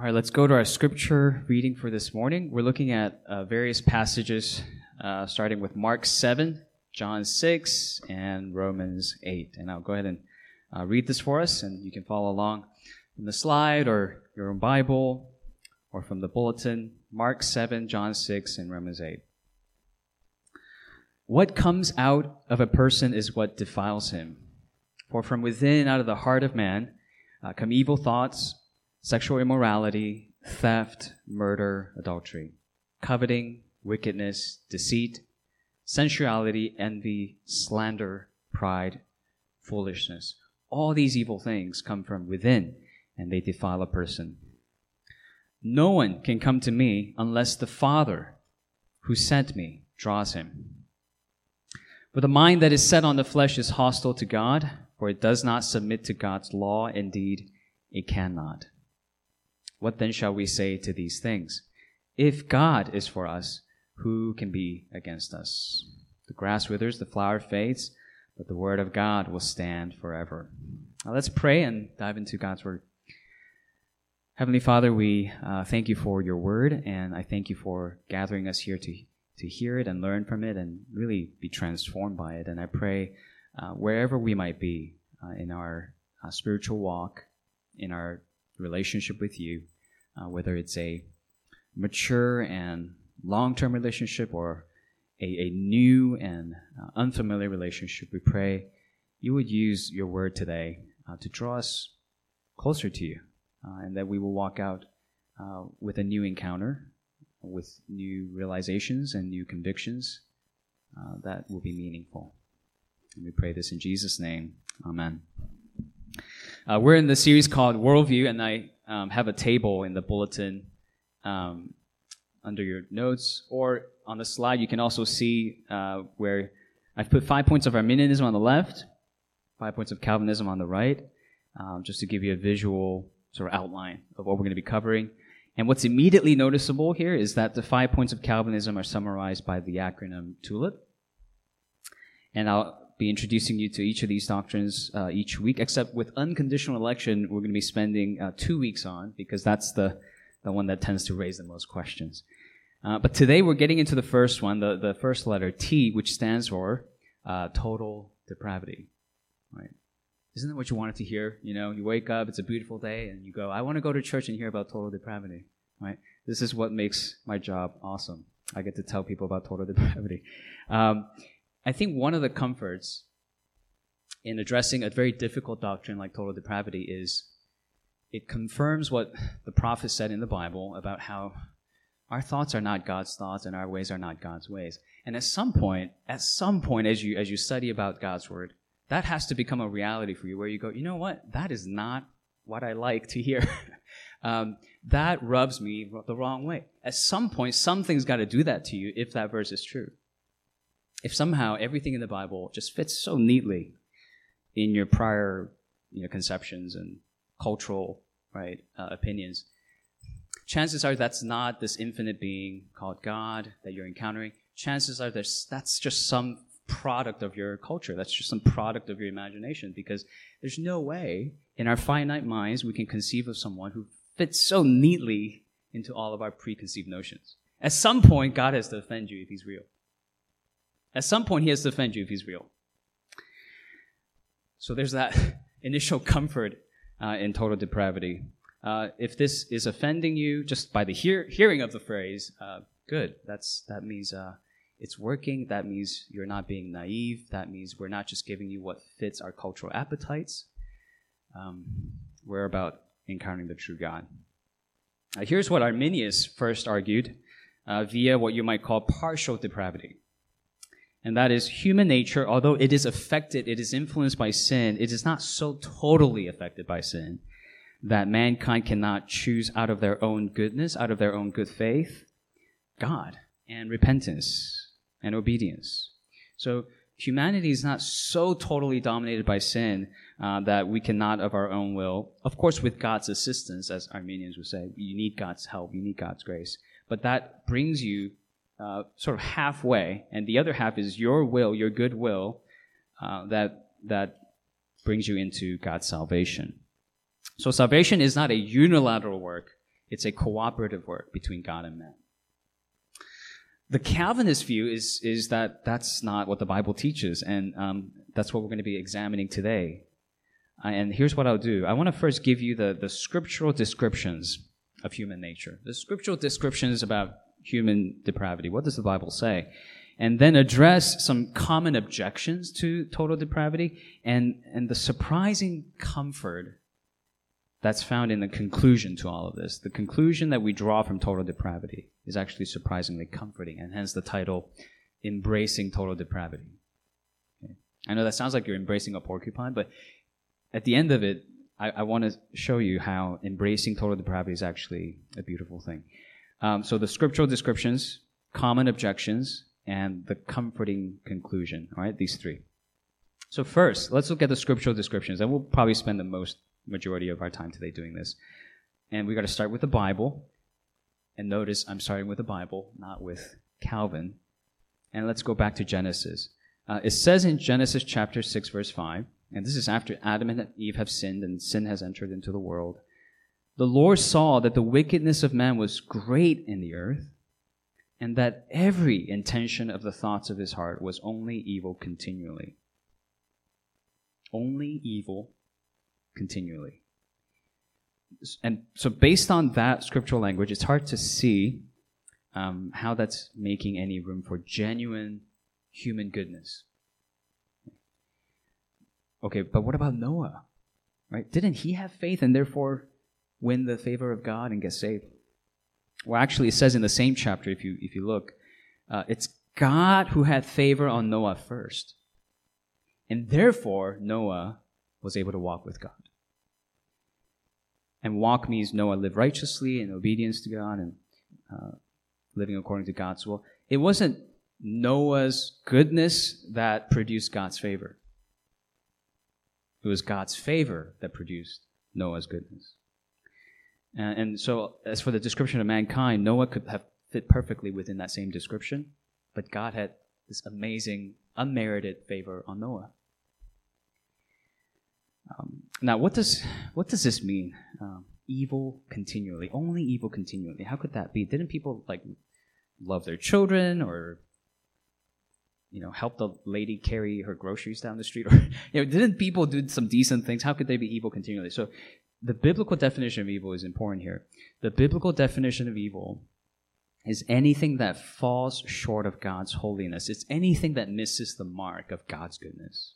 All right, let's go to our scripture reading for this morning. We're looking at uh, various passages, uh, starting with Mark 7, John 6, and Romans 8. And I'll go ahead and uh, read this for us, and you can follow along from the slide or your own Bible or from the bulletin. Mark 7, John 6, and Romans 8. What comes out of a person is what defiles him. For from within, out of the heart of man, uh, come evil thoughts sexual immorality, theft, murder, adultery, coveting, wickedness, deceit, sensuality, envy, slander, pride, foolishness. All these evil things come from within and they defile a person. No one can come to me unless the Father who sent me draws him. For the mind that is set on the flesh is hostile to God, for it does not submit to God's law. Indeed, it cannot. What then shall we say to these things? If God is for us, who can be against us? The grass withers, the flower fades, but the word of God will stand forever. Now let's pray and dive into God's word. Heavenly Father, we uh, thank you for your word, and I thank you for gathering us here to, to hear it and learn from it and really be transformed by it. And I pray uh, wherever we might be uh, in our uh, spiritual walk, in our relationship with you, uh, whether it's a mature and long term relationship or a, a new and uh, unfamiliar relationship, we pray you would use your word today uh, to draw us closer to you uh, and that we will walk out uh, with a new encounter, with new realizations and new convictions uh, that will be meaningful. And we pray this in Jesus' name. Amen. Uh, we're in the series called Worldview, and I um, have a table in the bulletin um, under your notes, or on the slide, you can also see uh, where I've put five points of Arminianism on the left, five points of Calvinism on the right, um, just to give you a visual sort of outline of what we're going to be covering. And what's immediately noticeable here is that the five points of Calvinism are summarized by the acronym TULIP. And I'll be introducing you to each of these doctrines uh, each week, except with unconditional election, we're going to be spending uh, two weeks on because that's the, the one that tends to raise the most questions. Uh, but today we're getting into the first one, the, the first letter, T, which stands for uh, total depravity. Right? Isn't that what you wanted to hear? You know, you wake up, it's a beautiful day, and you go, I want to go to church and hear about total depravity. Right? This is what makes my job awesome. I get to tell people about total depravity. Um, I think one of the comforts in addressing a very difficult doctrine like total depravity is it confirms what the prophet said in the Bible about how our thoughts are not God's thoughts and our ways are not God's ways. And at some point, at some point as you as you study about God's word, that has to become a reality for you where you go, you know what? That is not what I like to hear. um, that rubs me the wrong way. At some point, something's got to do that to you if that verse is true if somehow everything in the Bible just fits so neatly in your prior you know, conceptions and cultural right uh, opinions, chances are that's not this infinite being called God that you're encountering. Chances are there's, that's just some product of your culture. That's just some product of your imagination because there's no way in our finite minds we can conceive of someone who fits so neatly into all of our preconceived notions. At some point, God has to offend you if he's real. At some point, he has to offend you if he's real. So there's that initial comfort uh, in total depravity. Uh, if this is offending you just by the hear- hearing of the phrase, uh, good. That's that means uh, it's working. That means you're not being naive. That means we're not just giving you what fits our cultural appetites. Um, we're about encountering the true God. here's what Arminius first argued uh, via what you might call partial depravity and that is human nature, although it is affected, it is influenced by sin, it is not so totally affected by sin that mankind cannot choose out of their own goodness, out of their own good faith, God and repentance and obedience. So humanity is not so totally dominated by sin uh, that we cannot of our own will, of course, with God's assistance, as Arminians would say, you need God's help, you need God's grace. But that brings you uh, sort of halfway, and the other half is your will, your good will, uh, that that brings you into God's salvation. So salvation is not a unilateral work. It's a cooperative work between God and man. The Calvinist view is, is that that's not what the Bible teaches, and um, that's what we're going to be examining today. Uh, and here's what I'll do I want to first give you the, the scriptural descriptions of human nature. The scriptural descriptions about human depravity. What does the Bible say? And then address some common objections to total depravity and, and the surprising comfort that's found in the conclusion to all of this. The conclusion that we draw from total depravity is actually surprisingly comforting, and hence the title, Embracing Total Depravity. Okay. I know that sounds like you're embracing a porcupine, but at the end of it, I, I want to show you how embracing total depravity is actually a beautiful thing. Um, so the scriptural descriptions, common objections, and the comforting conclusion. All right, these three. So first, let's look at the scriptural descriptions, and we'll probably spend the most majority of our time today doing this. And we got to start with the Bible. And notice I'm starting with the Bible, not with Calvin. And let's go back to Genesis. Uh, it says in Genesis chapter 6, verse 5, and this is after Adam and Eve have sinned and sin has entered into the world. The Lord saw that the wickedness of man was great in the earth, and that every intention of the thoughts of his heart was only evil continually. Only evil continually. And so, based on that scriptural language, it's hard to see um, how that's making any room for genuine human goodness. Okay, but what about Noah? Right? Didn't he have faith and therefore win the favor of God and get saved? Well, actually, it says in the same chapter, if you if you look, uh, it's God who had favor on Noah first, and therefore Noah was able to walk with God. And walk means Noah lived righteously in obedience to God and uh, living according to God's will. It wasn't Noah's goodness that produced God's favor. It was God's favor that produced Noah's goodness. And, and so, as for the description of mankind, Noah could have fit perfectly within that same description, but God had this amazing, unmerited favor on Noah. Um, now, what does what does this mean? Um, evil continually, only evil continually. How could that be? Didn't people like love their children or you know help the lady carry her groceries down the street? Or you know, didn't people do some decent things? How could they be evil continually? So, the biblical definition of evil is important here. The biblical definition of evil is anything that falls short of God's holiness. It's anything that misses the mark of God's goodness.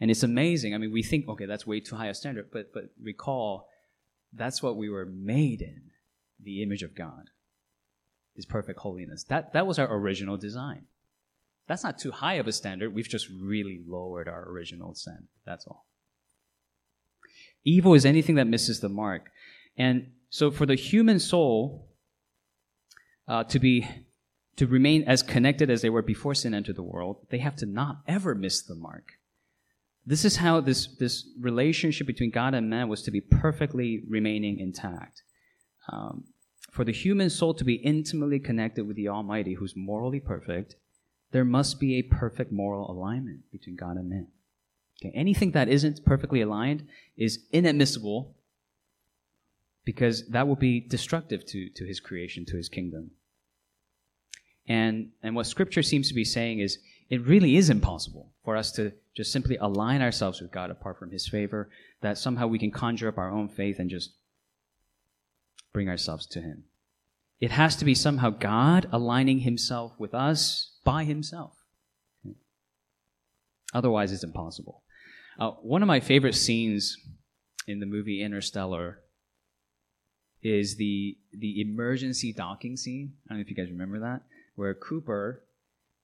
And it's amazing. I mean, we think, okay, that's way too high a standard, but, but recall, that's what we were made in the image of God, His perfect holiness. That, that was our original design. That's not too high of a standard. We've just really lowered our original standard. That's all. Evil is anything that misses the mark. And so for the human soul uh, to be to remain as connected as they were before sin entered the world, they have to not ever miss the mark. This is how this, this relationship between God and man was to be perfectly remaining intact. Um, for the human soul to be intimately connected with the Almighty, who's morally perfect, there must be a perfect moral alignment between God and man. Okay, anything that isn't perfectly aligned is inadmissible because that will be destructive to, to his creation, to his kingdom. And, and what scripture seems to be saying is it really is impossible for us to just simply align ourselves with God apart from His favor, that somehow we can conjure up our own faith and just bring ourselves to Him. It has to be somehow God aligning Himself with us by Himself. Otherwise, it's impossible. Uh, one of my favorite scenes in the movie Interstellar is the the emergency docking scene. I don't know if you guys remember that, where Cooper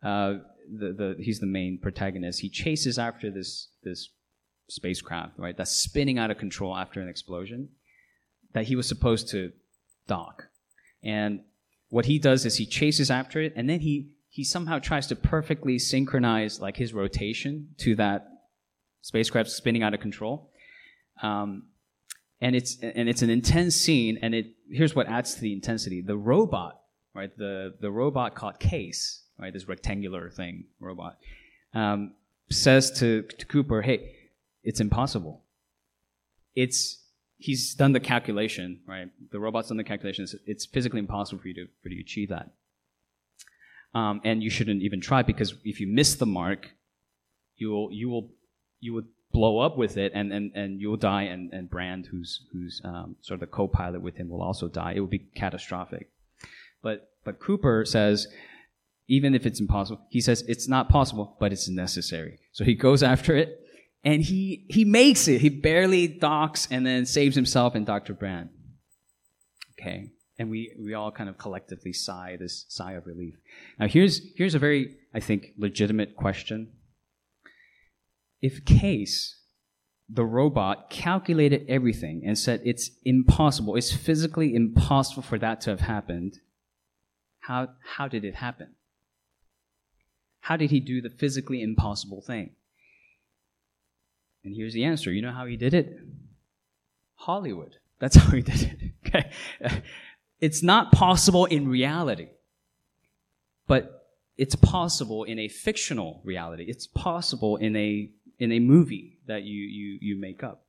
uh, the, the he's the main protagonist. He chases after this this spacecraft, right? That's spinning out of control after an explosion that he was supposed to dock. And what he does is he chases after it, and then he he somehow tries to perfectly synchronize like his rotation to that spacecraft spinning out of control. Um, and it's and it's an intense scene, and it here's what adds to the intensity: the robot, right? The the robot called Case right? This rectangular thing, robot, um, says to, to Cooper, hey, it's impossible. It's he's done the calculation, right? The robot's done the calculations. It's physically impossible for you to, for you to achieve that. Um, and you shouldn't even try because if you miss the mark, you will, you will, you would blow up with it and, and, and you'll die and, and Brand, who's, who's um, sort of the co-pilot with him, will also die. It will be catastrophic. But, but Cooper says, even if it's impossible, he says it's not possible, but it's necessary. So he goes after it and he, he makes it. He barely docks and then saves himself and Dr. Brand. Okay. And we, we all kind of collectively sigh this sigh of relief. Now here's, here's a very, I think, legitimate question. If Case, the robot, calculated everything and said it's impossible, it's physically impossible for that to have happened, how, how did it happen? How did he do the physically impossible thing? And here's the answer. You know how he did it? Hollywood. That's how he did it. Okay. It's not possible in reality, but it's possible in a fictional reality. It's possible in a in a movie that you you you make up.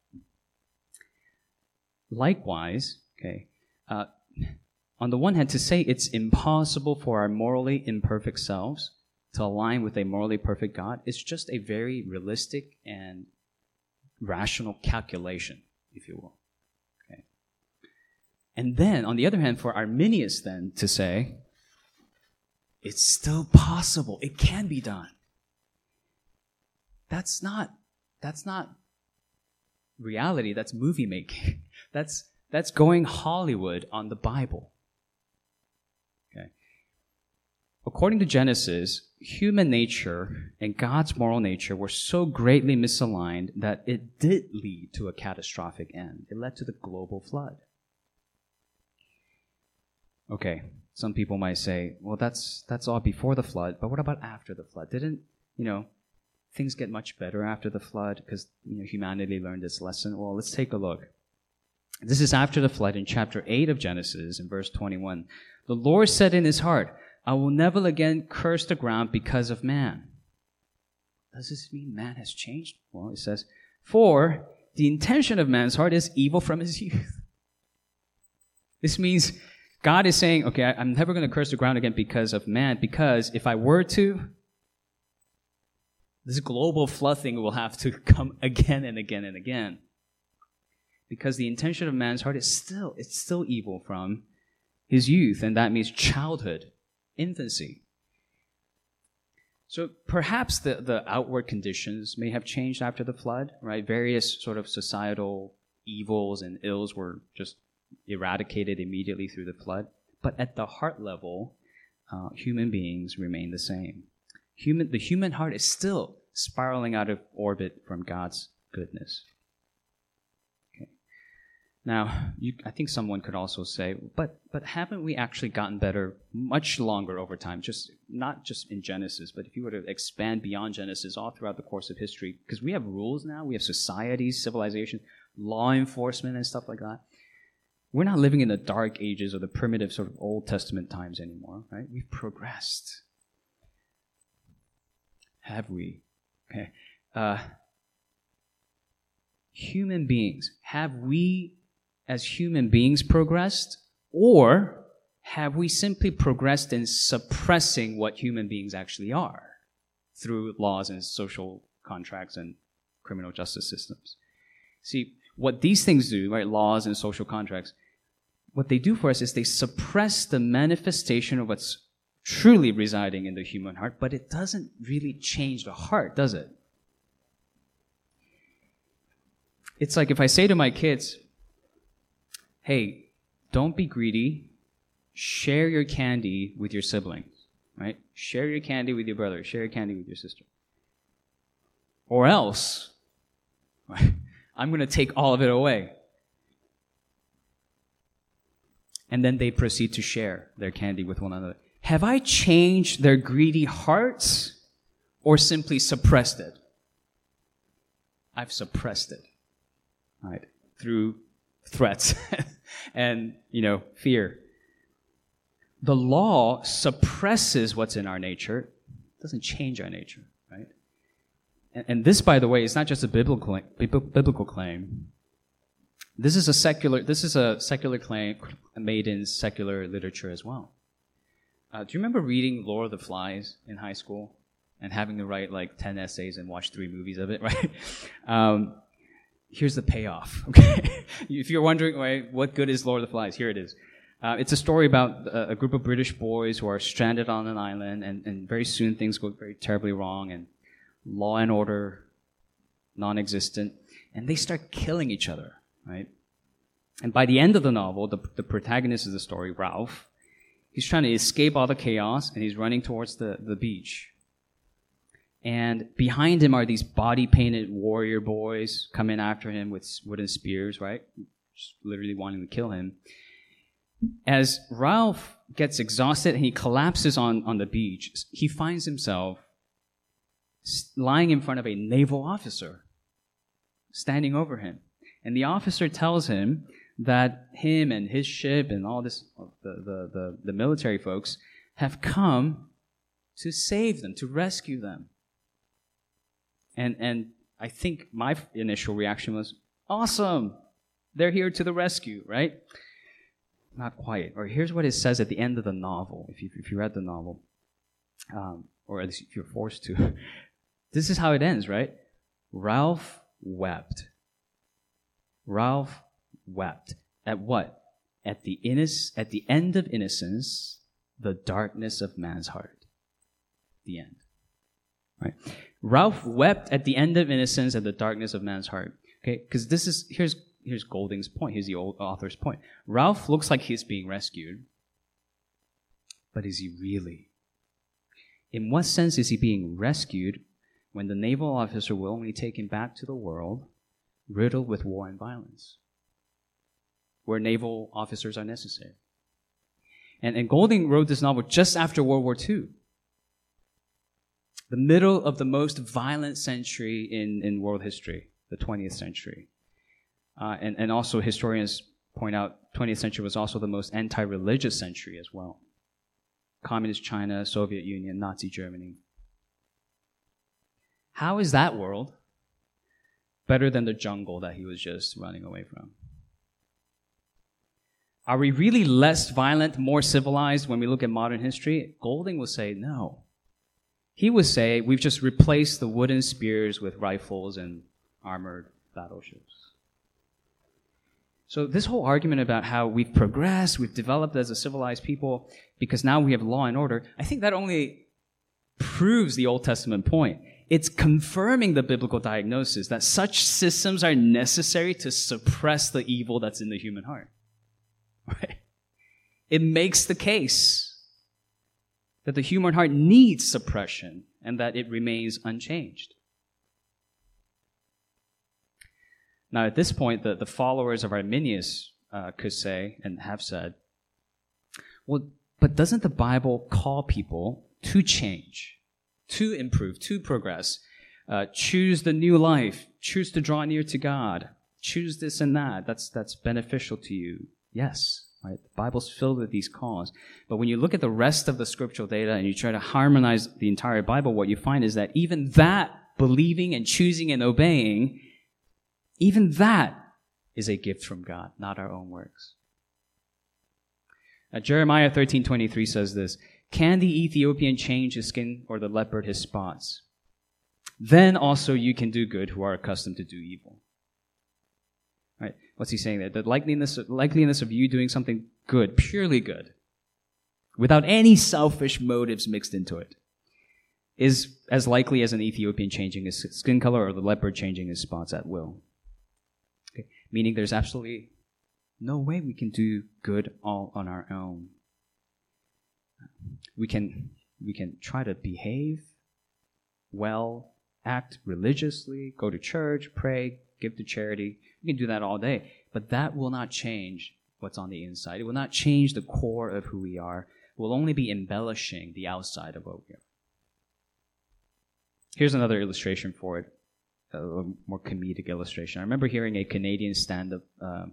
Likewise, okay. Uh, on the one hand, to say it's impossible for our morally imperfect selves to align with a morally perfect God is just a very realistic and rational calculation, if you will. Okay. And then, on the other hand, for Arminius then to say, it's still possible, it can be done. That's not, that's not reality, that's movie making. That's, that's going Hollywood on the Bible. Okay. According to Genesis, human nature and God's moral nature were so greatly misaligned that it did lead to a catastrophic end. It led to the global flood. Okay, some people might say, well, that's, that's all before the flood, but what about after the flood? Didn't, you know, things get much better after the flood because, you know, humanity learned this lesson? Well, let's take a look. This is after the flood in chapter 8 of Genesis in verse 21. The Lord said in his heart, I will never again curse the ground because of man. Does this mean man has changed? Well, it says, For the intention of man's heart is evil from his youth. This means God is saying, okay, I'm never going to curse the ground again because of man, because if I were to, this global flood thing will have to come again and again and again. Because the intention of man's heart is still, it's still evil from his youth, and that means childhood infancy. So perhaps the, the outward conditions may have changed after the flood, right? Various sort of societal evils and ills were just eradicated immediately through the flood. But at the heart level, uh, human beings remain the same. Human, the human heart is still spiraling out of orbit from God's goodness. Okay. Now, you, I think someone could also say, but but haven't we actually gotten better much longer over time? Just not just in Genesis, but if you were to expand beyond Genesis, all throughout the course of history, because we have rules now, we have societies, civilization, law enforcement, and stuff like that. We're not living in the dark ages or the primitive sort of Old Testament times anymore, right? We've progressed. Have we? Okay. Uh, human beings, have we as human beings progressed? Or have we simply progressed in suppressing what human beings actually are through laws and social contracts and criminal justice systems? See, what these things do, right, laws and social contracts, what they do for us is they suppress the manifestation of what's truly residing in the human heart, but it doesn't really change the heart, does it? It's like if I say to my kids, hey, don't be greedy. Share your candy with your siblings, right? Share your candy with your brother. Share your candy with your sister. Or else, I'm going to take all of it away. And then they proceed to share their candy with one another. Have I changed their greedy hearts or simply suppressed it? I've suppressed it, right? Through threats and, you know, fear. The law suppresses what's in our nature, it doesn't change our nature, right? And, and this, by the way, is not just a biblical, biblical claim. This is a secular. This is a secular claim made in secular literature as well. Uh, do you remember reading Lord of the Flies in high school and having to write like ten essays and watch three movies of it? Right. Um, here's the payoff. Okay. if you're wondering, right, what good is Lord of the Flies? Here it is. Uh, it's a story about a, a, group of British boys who are stranded on an island, and, and very soon things go very terribly wrong, and law and order non-existent, and they start killing each other, right? And by the end of the novel, the, the protagonist of the story, Ralph, he's trying to escape all the chaos, and he's running towards the, the beach. And behind him are these body painted warrior boys coming after him with wooden spears, right? Just literally wanting to kill him. As Ralph gets exhausted and he collapses on, on the beach, he finds himself lying in front of a naval officer standing over him. And the officer tells him that him and his ship and all this, the, the, the, the military folks have come to save them, to rescue them. And, and I think my initial reaction was, awesome! They're here to the rescue, right? Not quite. Or here's what it says at the end of the novel, if you, if you read the novel, um, or at least if you're forced to. this is how it ends, right? Ralph wept. Ralph wept. At what? At the, innoc- at the end of innocence, the darkness of man's heart. The end. Right? Ralph wept at the end of innocence at the darkness of man's heart. Okay, because this is here's here's Golding's point. Here's the author's point. Ralph looks like he's being rescued, but is he really? In what sense is he being rescued when the naval officer will only take him back to the world riddled with war and violence, where naval officers are necessary? And, and Golding wrote this novel just after World War II the middle of the most violent century in, in world history, the 20th century. Uh, and, and also historians point out 20th century was also the most anti-religious century as well. Communist China, Soviet Union, Nazi Germany. How is that world better than the jungle that he was just running away from? Are we really less violent, more civilized when we look at modern history? Golding will say no. He would say, we've just replaced the wooden spears with rifles and armored battleships. So this whole argument about how we've progressed, we've developed as a civilized people because now we have law and order, I think that only proves the Old Testament point. It's confirming the biblical diagnosis that such systems are necessary to suppress the evil that's in the human heart. Right? It makes the case that the human heart needs suppression and that it remains unchanged. Now, at this point, the, the followers of Arminius uh, could say and have said, well, but doesn't the Bible call people to change, to improve, to progress, uh, choose the new life, choose to draw near to God, choose this and that? That's, that's beneficial to you. Yes. Right? The Bible's filled with these calls. But when you look at the rest of the scriptural data and you try to harmonize the entire Bible, what you find is that even that believing and choosing and obeying, even that is a gift from God, not our own works. Now, Jeremiah 13:23 says this, "Can the Ethiopian change his skin or the leopard his spots? Then also you can do good who are accustomed to do evil." What's he saying there? The likeliness, likeliness of you doing something good, purely good, without any selfish motives mixed into it, is as likely as an Ethiopian changing his skin color or the leopard changing his spots at will. Okay? Meaning there's absolutely no way we can do good all on our own. We can, we can try to behave well, act religiously, go to church, pray, give to charity. You can do that all day, but that will not change what's on the inside. It will not change the core of who we are. It will only be embellishing the outside of what we are. Here's another illustration for it, a more comedic illustration. I remember hearing a Canadian stand up uh,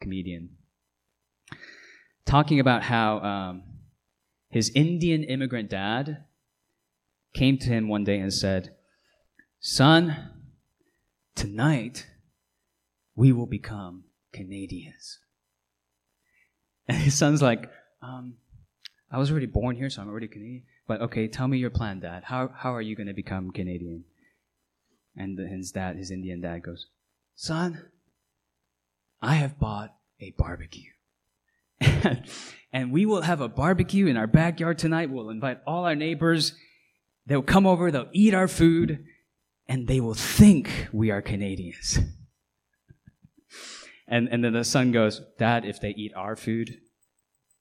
comedian talking about how um, his Indian immigrant dad came to him one day and said, Son, tonight we will become Canadians. And his son's like, um, I was already born here, so I'm already Canadian. But okay, tell me your plan, Dad. How, how are you going to become Canadian? And his dad, his Indian dad goes, Son, I have bought a barbecue. and we will have a barbecue in our backyard tonight. We'll invite all our neighbors. They'll come over, they'll eat our food, and they will think we are Canadians. And, and then the son goes, Dad, if they eat our food,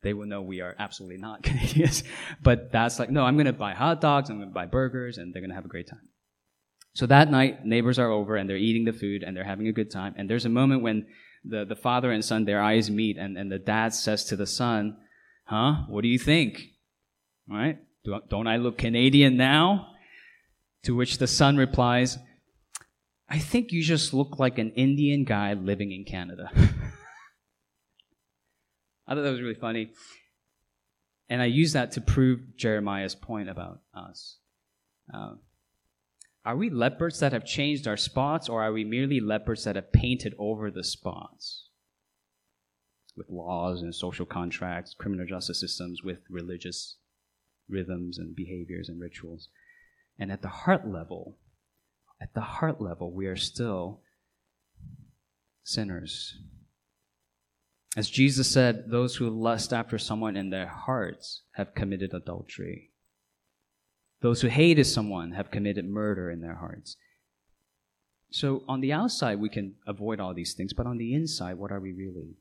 they will know we are absolutely not Canadians. but that's like, no, I'm going to buy hot dogs, I'm going to buy burgers, and they're going to have a great time. So that night, neighbors are over and they're eating the food and they're having a good time. And there's a moment when the, the father and son, their eyes meet, and, and the dad says to the son, Huh? What do you think? Right? Do, don't I look Canadian now? To which the son replies, I think you just look like an Indian guy living in Canada. I thought that was really funny. And I use that to prove Jeremiah's point about us. Uh, are we leopards that have changed our spots, or are we merely leopards that have painted over the spots? With laws and social contracts, criminal justice systems, with religious rhythms and behaviors and rituals. And at the heart level, at the heart level, we are still sinners. As Jesus said, those who lust after someone in their hearts have committed adultery. Those who hated someone have committed murder in their hearts. So on the outside, we can avoid all these things, but on the inside, what are we really?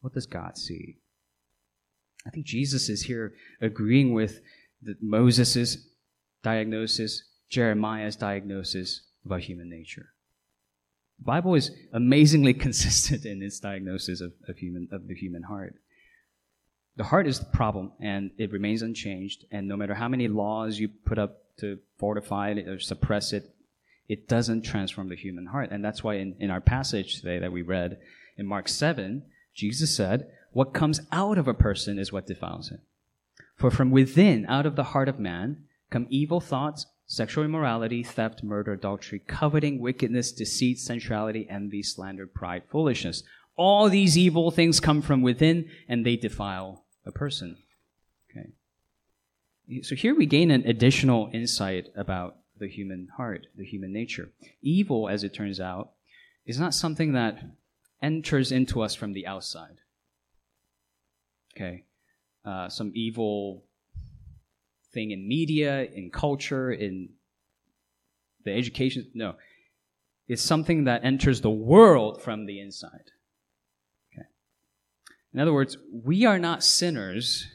What does God see? I think Jesus is here agreeing with Moses' diagnosis, Jeremiah's diagnosis about human nature. The Bible is amazingly consistent in its diagnosis of, of, human, of the human heart. The heart is the problem, and it remains unchanged. And no matter how many laws you put up to fortify it or suppress it, it doesn't transform the human heart. And that's why in, in our passage today that we read in Mark 7, Jesus said, What comes out of a person is what defiles him. For from within, out of the heart of man, come evil thoughts, sexual immorality, theft, murder, adultery, coveting, wickedness, deceit, sensuality, envy, slander, pride, foolishness. All these evil things come from within and they defile a person. Okay. So here we gain an additional insight about the human heart, the human nature. Evil, as it turns out, is not something that enters into us from the outside. Okay. Uh, some evil thing in media, in culture, in the education. No. It's something that enters the world from the inside. Okay. In other words, we are not sinners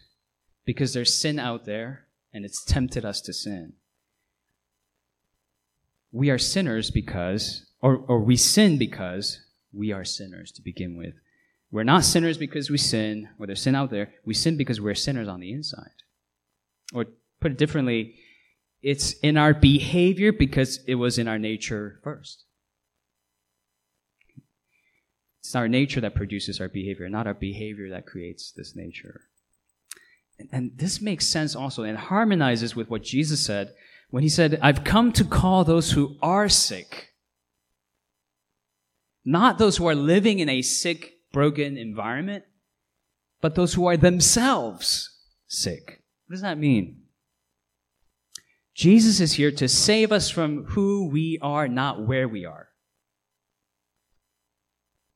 because there's sin out there and it's tempted us to sin. We are sinners because, or, or we sin because we are sinners to begin with. We're not sinners because we sin, or there's sin out there. We sin because we're sinners on the inside. Or put it differently, it's in our behavior because it was in our nature first. It's our nature that produces our behavior, not our behavior that creates this nature. And, and this makes sense also and harmonizes with what Jesus said when he said, I've come to call those who are sick, not those who are living in a sick, broken environment, but those who are themselves sick. What does that mean? Jesus is here to save us from who we are, not where we are.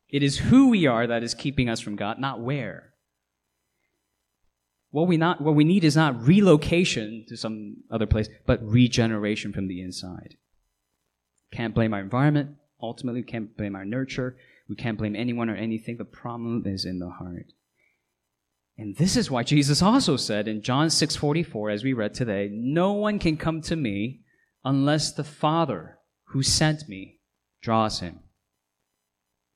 It is who we are that is keeping us from God, not where. What we, not, what we need is not relocation to some other place, but regeneration from the inside. Can't blame our environment. Ultimately, we can't blame our nurture. We can't blame anyone or anything. The problem is in the heart. And this is why Jesus also said in John 6:44 as we read today, no one can come to me unless the Father who sent me draws him.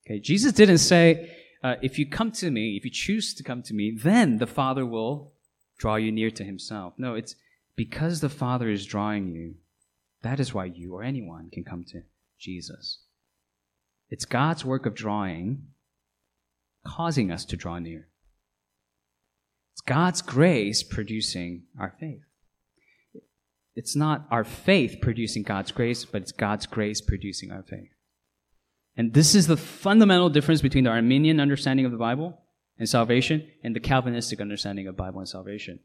Okay, Jesus didn't say, uh, if you come to me, if you choose to come to me, then the Father will draw you near to himself. No, it's because the Father is drawing you, that is why you or anyone can come to Jesus. It's God's work of drawing, causing us to draw near. It's God's grace producing our faith. It's not our faith producing God's grace, but it's God's grace producing our faith. And this is the fundamental difference between the Arminian understanding of the Bible and salvation and the Calvinistic understanding of Bible and salvation.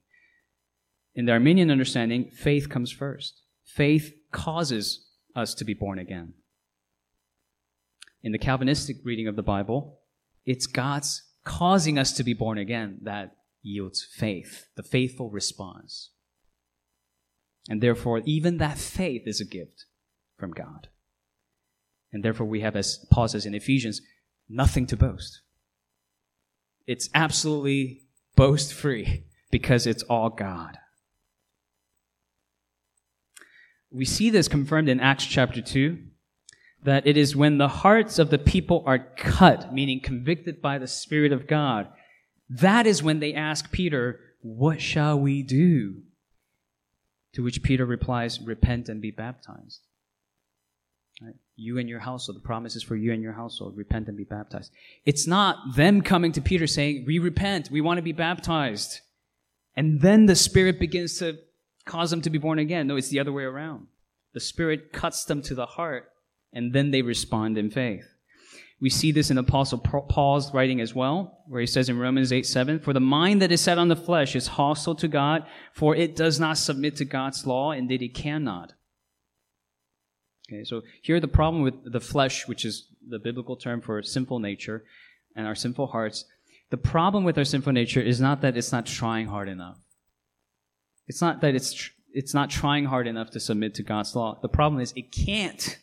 In the Arminian understanding, faith comes first. Faith causes us to be born again. In the Calvinistic reading of the Bible, it's God's causing us to be born again that yields faith, the faithful response. And therefore, even that faith is a gift from God. And therefore, we have, as Paul says in Ephesians, nothing to boast. It's absolutely boast free because it's all God. We see this confirmed in Acts chapter 2 that it is when the hearts of the people are cut, meaning convicted by the Spirit of God, that is when they ask Peter, What shall we do? To which Peter replies, Repent and be baptized. Right? You and your household, the promise is for you and your household, repent and be baptized. It's not them coming to Peter saying, We repent, we want to be baptized. And then the Spirit begins to cause them to be born again. No, it's the other way around. The Spirit cuts them to the heart, and then they respond in faith. We see this in Apostle Paul's writing as well, where he says in Romans 8 7, For the mind that is set on the flesh is hostile to God, for it does not submit to God's law, indeed it cannot. Okay, so here the problem with the flesh, which is the biblical term for sinful nature and our sinful hearts, the problem with our sinful nature is not that it's not trying hard enough. It's not that it's tr- it's not trying hard enough to submit to God's law. The problem is it can't.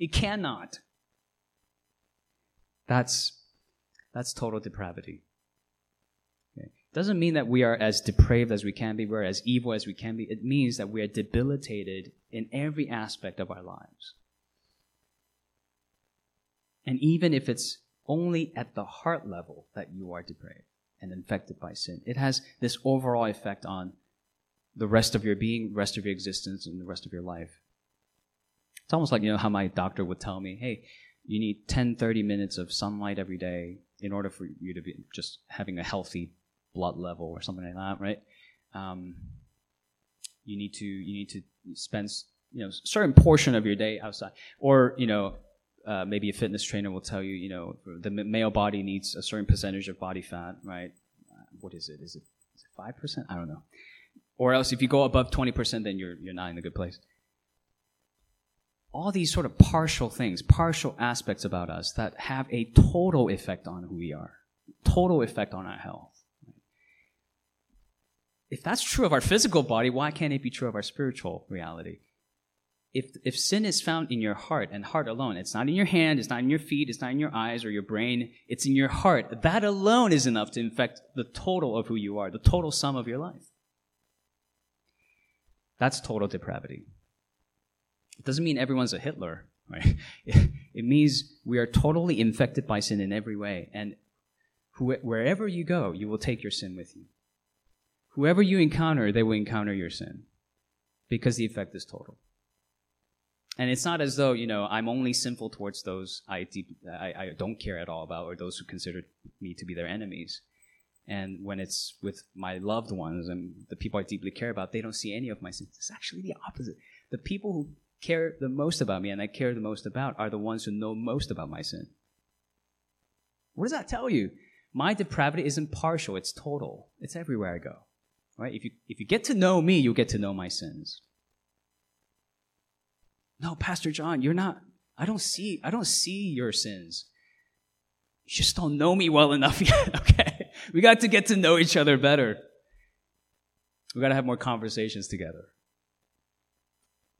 It cannot. That's that's total depravity. Okay. Doesn't mean that we are as depraved as we can be, we're as evil as we can be. It means that we are debilitated in every aspect of our lives. And even if it's only at the heart level that you are depraved and infected by sin, it has this overall effect on the rest of your being, rest of your existence, and the rest of your life. It's almost like, you know, how my doctor would tell me, hey, you need 10, 30 minutes of sunlight every day in order for you to be just having a healthy blood level or something like that, right? Um, you need to you need to spend you know a certain portion of your day outside, or you know uh, maybe a fitness trainer will tell you you know the male body needs a certain percentage of body fat, right? Uh, what is it? Is it five percent? I don't know. Or else, if you go above twenty percent, then you're you're not in a good place. All these sort of partial things, partial aspects about us that have a total effect on who we are, total effect on our health if that's true of our physical body, why can't it be true of our spiritual reality? If, if sin is found in your heart and heart alone, it's not in your hand, it's not in your feet, it's not in your eyes or your brain, it's in your heart. That alone is enough to infect the total of who you are, the total sum of your life. That's total depravity. It doesn't mean everyone's a Hitler, right? It, means we are totally infected by sin in every way, and wherever you go, you will take your sin with you. Whoever you encounter, they will encounter your sin because the effect is total. And it's not as though, you know, I'm only sinful towards those I, deep, I, I don't care at all about or those who consider me to be their enemies. And when it's with my loved ones and the people I deeply care about, they don't see any of my sins. It's actually the opposite. The people who care the most about me and I care the most about are the ones who know most about my sin. What does that tell you? My depravity isn't partial, it's total. It's everywhere I go. Right? If you, if you get to know me, you'll get to know my sins. No, Pastor John, you're not, I don't see, I don't see your sins. You just don't know me well enough yet, okay? We got to get to know each other better. We got to have more conversations together.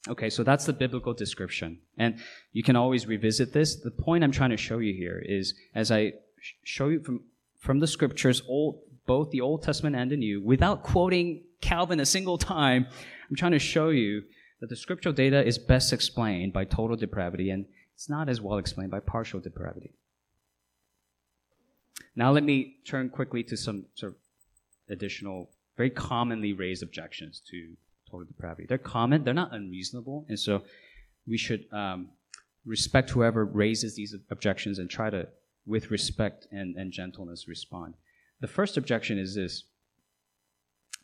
Okay, so that's the biblical description. And you can always revisit this. The point I'm trying to show you here is as I show you from, from the scriptures, old, both the Old Testament and the New, without quoting Calvin a single time, I'm trying to show you that the scriptural data is best explained by total depravity and it's not as well explained by partial depravity. Now let me turn quickly to some sort of additional, very commonly raised objections to total depravity. They're common, they're not unreasonable, and so we should um, respect whoever raises these objections and try to, with respect and, and gentleness, respond. The first objection is this.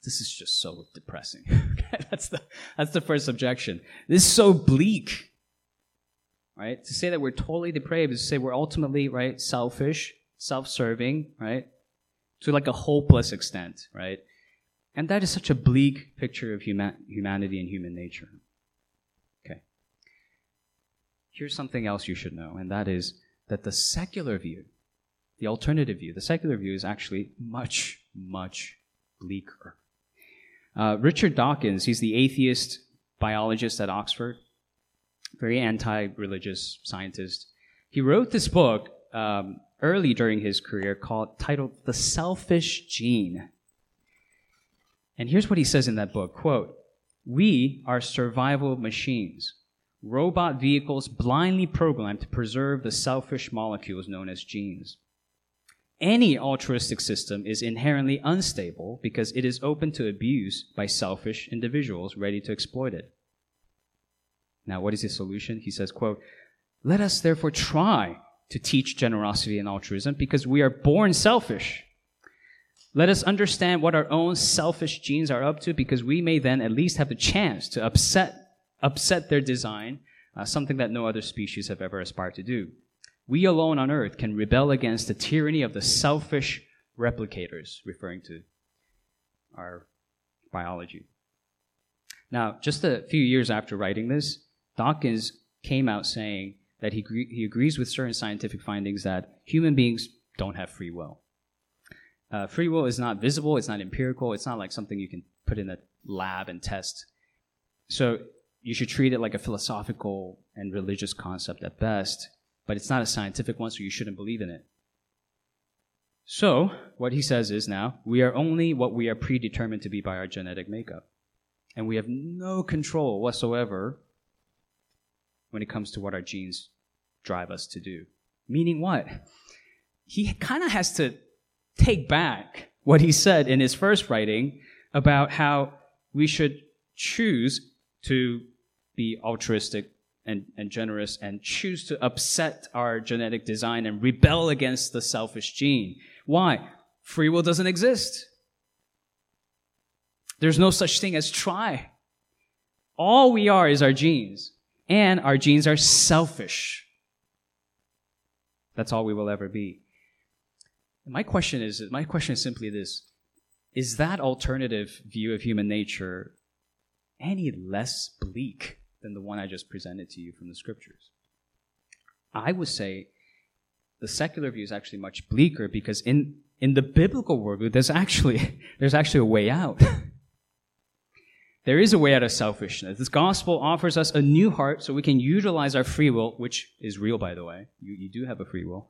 This is just so depressing. that's the that's the first objection. This is so bleak. right? To say that we're totally depraved is to say we're ultimately, right, selfish, self-serving, right? To like a hopeless extent, right? And that is such a bleak picture of human- humanity and human nature. Okay. Here's something else you should know, and that is that the secular view, the alternative view, the secular view is actually much, much bleaker. Uh, Richard Dawkins, he's the atheist biologist at Oxford, very anti religious scientist. He wrote this book um, early during his career called, titled The Selfish Gene. And here's what he says in that book quote, We are survival machines, robot vehicles blindly programmed to preserve the selfish molecules known as genes. Any altruistic system is inherently unstable because it is open to abuse by selfish individuals ready to exploit it. Now, what is his solution? He says, quote, Let us therefore try to teach generosity and altruism because we are born selfish. Let us understand what our own selfish genes are up to because we may then at least have the chance to upset, upset their design, uh, something that no other species have ever aspired to do. We alone on earth can rebel against the tyranny of the selfish replicators, referring to our biology. Now, just a few years after writing this, Dawkins came out saying that he, he agrees with certain scientific findings that human beings don't have free will. Uh, free will is not visible, it's not empirical, it's not like something you can put in a lab and test. So you should treat it like a philosophical and religious concept at best, but it's not a scientific one, so you shouldn't believe in it. So, what he says is now, we are only what we are predetermined to be by our genetic makeup. And we have no control whatsoever when it comes to what our genes drive us to do. Meaning what? He kind of has to take back what he said in his first writing about how we should choose to be altruistic and, and generous and choose to upset our genetic design and rebel against the selfish gene. Why? Free will doesn't exist. There's no such thing as try. All we are is our genes, and our genes are selfish. That's all we will ever be. My question is my question is simply this Is that alternative view of human nature any less bleak than the one I just presented to you from the scriptures? I would say the secular view is actually much bleaker because in, in the biblical worldview, there's actually, there's actually a way out. there is a way out of selfishness. This gospel offers us a new heart so we can utilize our free will, which is real, by the way. You, you do have a free will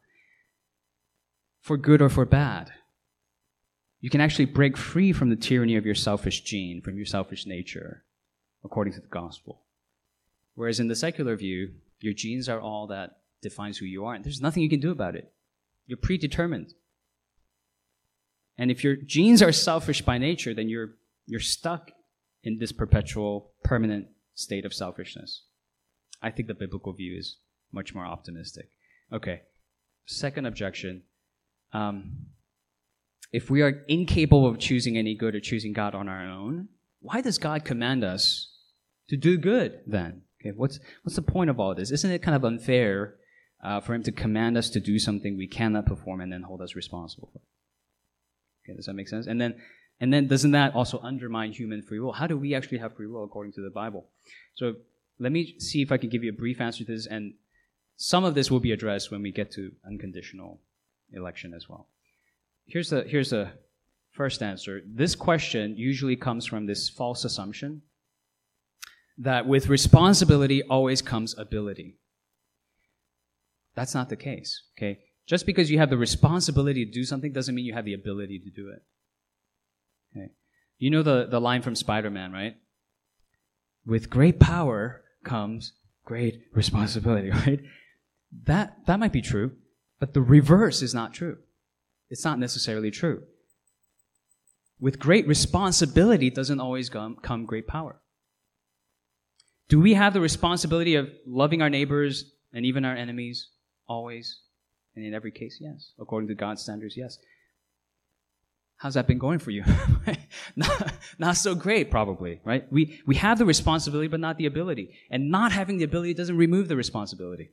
for good or for bad. You can actually break free from the tyranny of your selfish gene, from your selfish nature, according to the gospel. Whereas in the secular view, your genes are all that defines who you are, and there's nothing you can do about it. You're predetermined. And if your genes are selfish by nature, then you're, you're stuck in this perpetual, permanent state of selfishness. I think the biblical view is much more optimistic. Okay. Second objection um, if we are incapable of choosing any good or choosing God on our own, why does God command us to do good then? Okay, what's, what's the point of all this? Isn't it kind of unfair uh, for Him to command us to do something we cannot perform and then hold us responsible for? Okay, does that make sense? And then, and then doesn't that also undermine human free will? How do we actually have free will according to the Bible? So let me see if I can give you a brief answer to this, and some of this will be addressed when we get to unconditional election as well. Here's a, here's a first answer. This question usually comes from this false assumption that with responsibility always comes ability. That's not the case, okay? Just because you have the responsibility to do something doesn't mean you have the ability to do it. Okay? You know the, the line from Spider Man, right? With great power comes great responsibility, right? That, that might be true. But the reverse is not true. It's not necessarily true. With great responsibility doesn't always come, great power. Do we have the responsibility of loving our neighbors and even our enemies? Always. And in every case, yes. According to God's standards, yes. How's that been going for you? not, not so great, probably, right? We, we have the responsibility, but not the ability. And not having the ability doesn't remove the responsibility.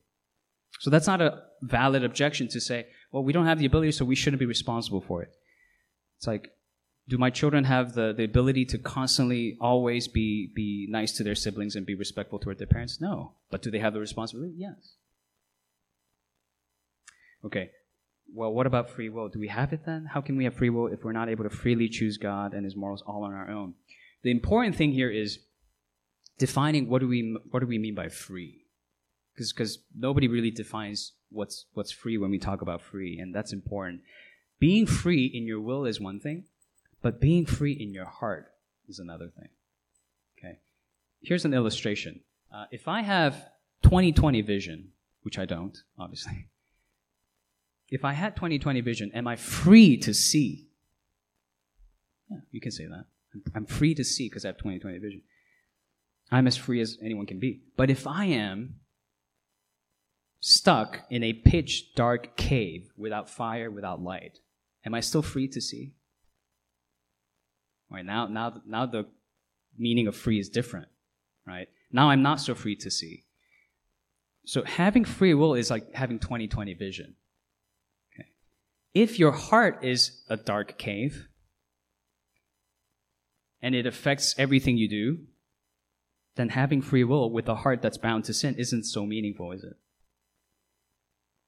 So that's not a valid objection to say, well, we don't have the ability, so we shouldn't be responsible for it. It's like, do my children have the, the ability to constantly always be, be nice to their siblings and be respectful toward their parents? No. But do they have the responsibility? Yes. Okay. Well, what about free will? Do we have it then? How can we have free will if we're not able to freely choose God and His morals all on our own? The important thing here is defining what do we what do we mean by free? Because because nobody really defines what's what's free when we talk about free, and that's important. Being free in your will is one thing, but being free in your heart is another thing. Okay. Here's an illustration. Uh, if I have 20/20 vision, which I don't, obviously if I had 20/20 vision, am I free to see? Yeah, you can say that. I'm free to see because I have 20/20 vision. I'm as free as anyone can be. But if I am stuck in a pitch dark cave without fire, without light, am I still free to see? Right now, now, now the meaning of free is different. Right now, I'm not so free to see. So having free will is like having 20/20 vision. If your heart is a dark cave and it affects everything you do, then having free will with a heart that's bound to sin isn't so meaningful, is it?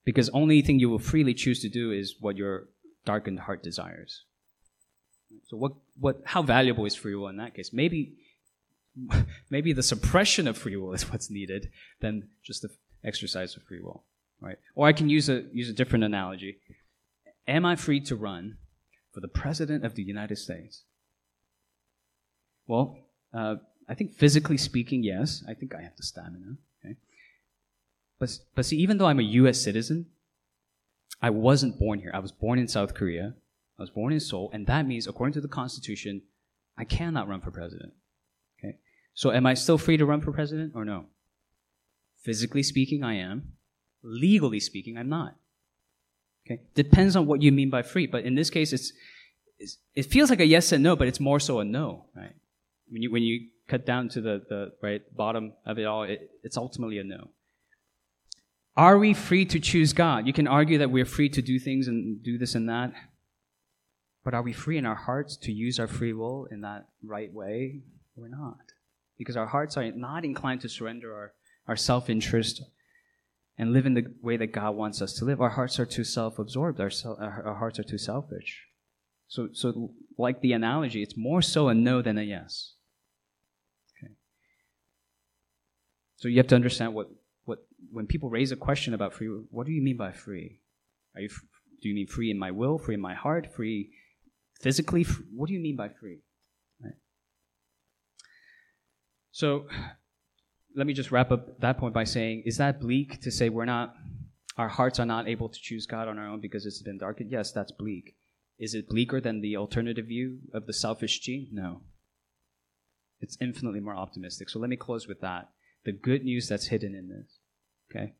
Because only thing you will freely choose to do is what your darkened heart desires. So what, what, how valuable is free will in that case? Maybe, maybe the suppression of free will is what's needed than just the exercise of free will, right? Or I can use a, use a different analogy. Am I free to run for the President of the United States? Well, uh, I think physically speaking, yes. I think I have the stamina. But, but see, even though I'm a U.S. citizen, I wasn't born here. I was born in South Korea. I was born in Seoul, and that means, according to the Constitution, I cannot run for president. Okay? So am I still free to run for president or no? Physically speaking, I am. Legally speaking, I'm not. Okay, depends on what you mean by free. But in this case, it's, it's, it feels like a yes and no, but it's more so a no, right? When you when you cut down to the, the right bottom of it all, it, it's ultimately a no. Are we free to choose God? You can argue that we're free to do things and do this and that, but are we free in our hearts to use our free will in that right way? We're not, because our hearts are not inclined to surrender our, our self interest and live in the way that God wants us to live. Our hearts are too self-absorbed. Our, our hearts are too selfish. So, so like the analogy, it's more so a no than a yes. Okay. So you have to understand what, what when people raise a question about free, what do you mean by free? Are you do you mean free in my will, free in my heart, free physically? What do you mean by free? Right. So let me just wrap up that point by saying, is that bleak to say we're not, our hearts are not able to choose God on our own because it's been darkened? Yes, that's bleak. Is it bleaker than the alternative view of the selfish gene? No. It's infinitely more optimistic. So let me close with that. The good news that's hidden in this. Okay?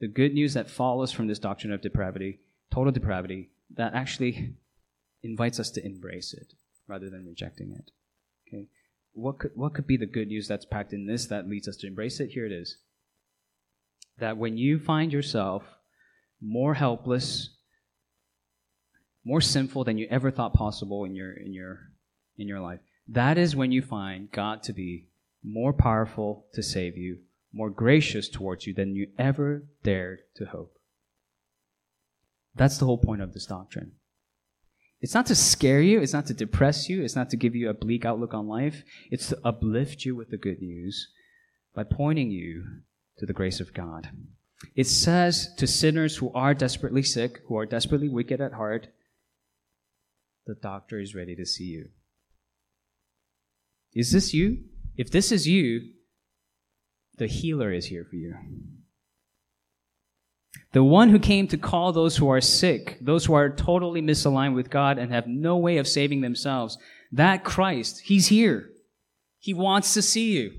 The good news that follows from this doctrine of depravity, total depravity, that actually invites us to embrace it rather than rejecting it Okay? what could, what could be the good news that's packed in this that leads us to embrace it? Here it is. That when you find yourself more helpless, more sinful than you ever thought possible in your, in your, in your life, that is when you find God to be more powerful to save you, more gracious towards you than you ever dared to hope. That's the whole point of this doctrine. It's not to scare you, it's not to depress you, it's not to give you a bleak outlook on life. It's to uplift you with the good news by pointing you to the grace of God. It says to sinners who are desperately sick, who are desperately wicked at heart, the doctor is ready to see you. Is this you? If this is you, the healer is here for you. The one who came to call those who are sick, those who are totally misaligned with God and have no way of saving themselves, that Christ, He's here. He wants to see you.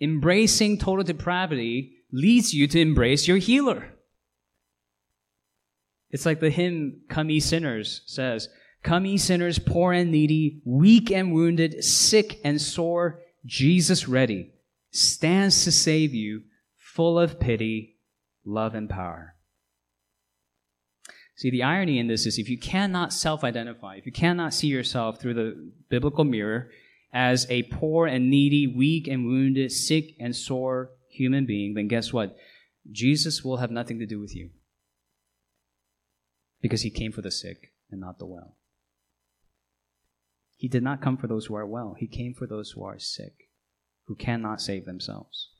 Embracing total depravity leads you to embrace your healer. It's like the hymn, Come Ye Sinners, says, Come ye sinners, poor and needy, weak and wounded, sick and sore, Jesus ready, stands to save you, full of pity, love, and power. See, the irony in this is if you cannot self identify, if you cannot see yourself through the biblical mirror as a poor and needy, weak and wounded, sick and sore human being, then guess what? Jesus will have nothing to do with you. Because he came for the sick and not the well. He did not come for those who are well, he came for those who are sick, who cannot save themselves.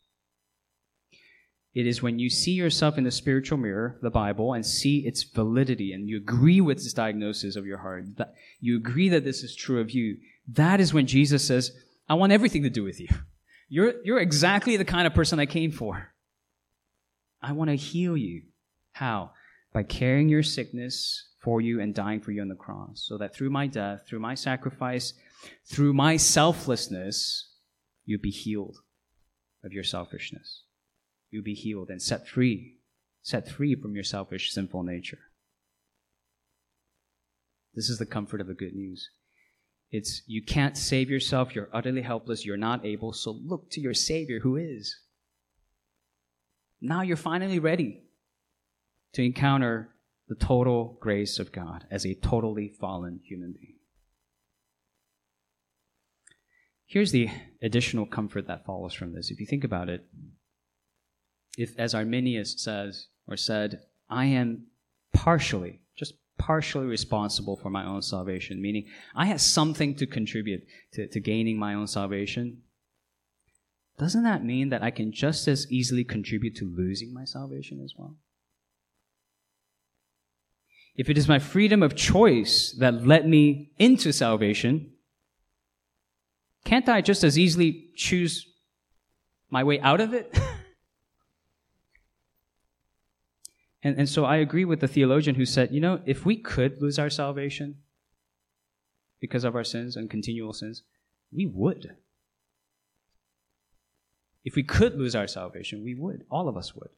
It is when you see yourself in the spiritual mirror, the Bible, and see its validity, and you agree with this diagnosis of your heart, that you agree that this is true of you, that is when Jesus says, I want everything to do with you. You're, you're exactly the kind of person I came for. I want to heal you. How? By carrying your sickness for you and dying for you on the cross, so that through my death, through my sacrifice, through my selflessness, you'd be healed of your selfishness. You'll be healed and set free, set free from your selfish, sinful nature. This is the comfort of the good news. It's you can't save yourself, you're utterly helpless, you're not able, so look to your Savior who is. Now you're finally ready to encounter the total grace of God as a totally fallen human being. Here's the additional comfort that follows from this. If you think about it, if, as Arminius says or said, I am partially, just partially responsible for my own salvation, meaning I have something to contribute to, to gaining my own salvation, doesn't that mean that I can just as easily contribute to losing my salvation as well? If it is my freedom of choice that led me into salvation, can't I just as easily choose my way out of it? and, and so I agree with the theologian who said, you know, if we could lose our salvation because of our sins and continual sins, we would. If we could lose our salvation, we would. All of us would.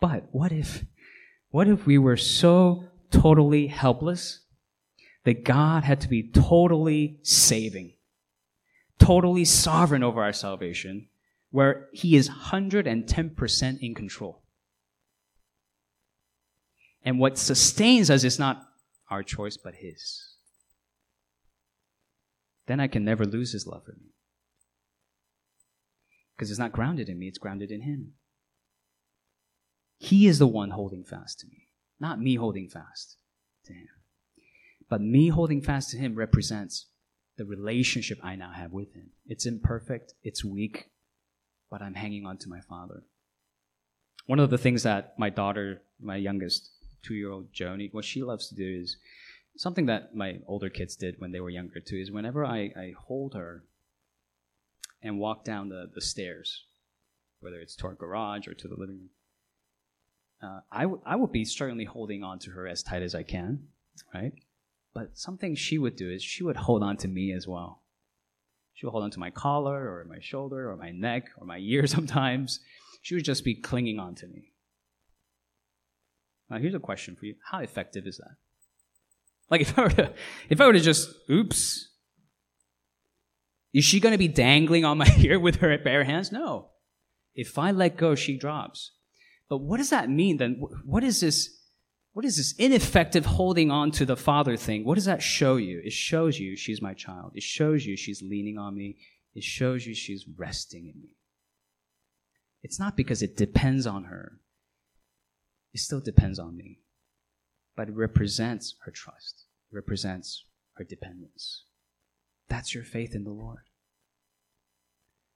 But what if what if we were so totally helpless that God had to be totally saving, totally sovereign over our salvation, where He is 110% in control? And what sustains us is not our choice, but His. Then I can never lose His love for me. Because it's not grounded in me, it's grounded in Him. He is the one holding fast to me, not me holding fast to him. But me holding fast to him represents the relationship I now have with him. It's imperfect, it's weak, but I'm hanging on to my father. One of the things that my daughter, my youngest two year old Joni, what she loves to do is something that my older kids did when they were younger too, is whenever I, I hold her and walk down the, the stairs, whether it's to our garage or to the living room, uh, I, w- I would be certainly holding on to her as tight as I can, right? But something she would do is she would hold on to me as well. She would hold on to my collar or my shoulder or my neck or my ear sometimes. She would just be clinging on to me. Now, here's a question for you How effective is that? Like, if I were to, if I were to just, oops, is she going to be dangling on my ear with her bare hands? No. If I let go, she drops. But what does that mean then? What is this? What is this ineffective holding on to the father thing? What does that show you? It shows you she's my child. It shows you she's leaning on me. It shows you she's resting in me. It's not because it depends on her. It still depends on me. But it represents her trust. It represents her dependence. That's your faith in the Lord.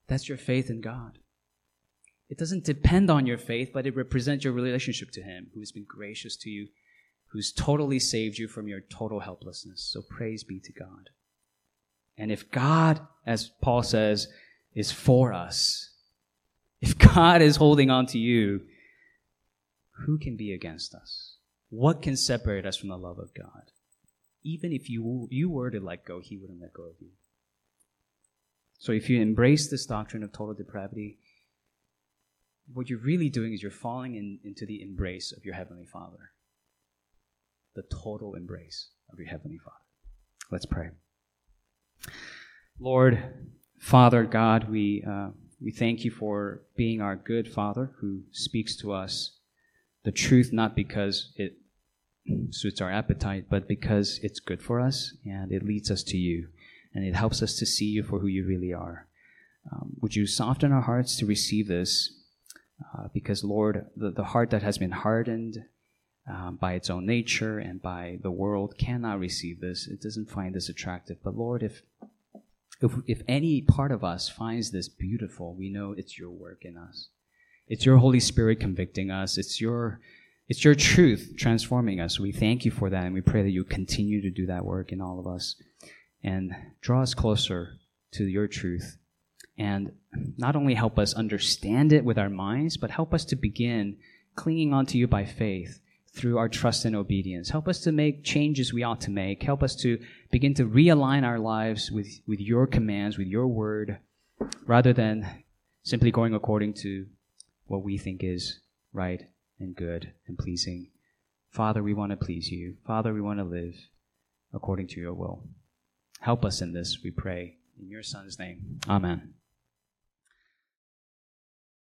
That's your faith in God. It doesn't depend on your faith, but it represents your relationship to Him, who has been gracious to you, who's totally saved you from your total helplessness. So praise be to God. And if God, as Paul says, is for us, if God is holding on to you, who can be against us? What can separate us from the love of God? Even if you, you were to let go, He wouldn't let go of you. So if you embrace this doctrine of total depravity, what you're really doing is you're falling in, into the embrace of your Heavenly Father. The total embrace of your Heavenly Father. Let's pray. Lord, Father God, we, uh, we thank you for being our good Father who speaks to us the truth not because it suits our appetite, but because it's good for us and it leads us to you and it helps us to see you for who you really are. Um, would you soften our hearts to receive this? Uh, because, Lord, the, the heart that has been hardened um, by its own nature and by the world cannot receive this. It doesn't find this attractive. But, Lord, if if, if any part of us finds this beautiful, we know it's your work in us. It's your Holy Spirit convicting us. It's your, it's your truth transforming us. We thank you for that, and we pray that you continue to do that work in all of us and draw us closer to your truth. And not only help us understand it with our minds, but help us to begin clinging onto you by faith through our trust and obedience. Help us to make changes we ought to make. Help us to begin to realign our lives with, with your commands, with your word, rather than simply going according to what we think is right and good and pleasing. Father, we want to please you. Father, we want to live according to your will. Help us in this, we pray. In your Son's name. Amen.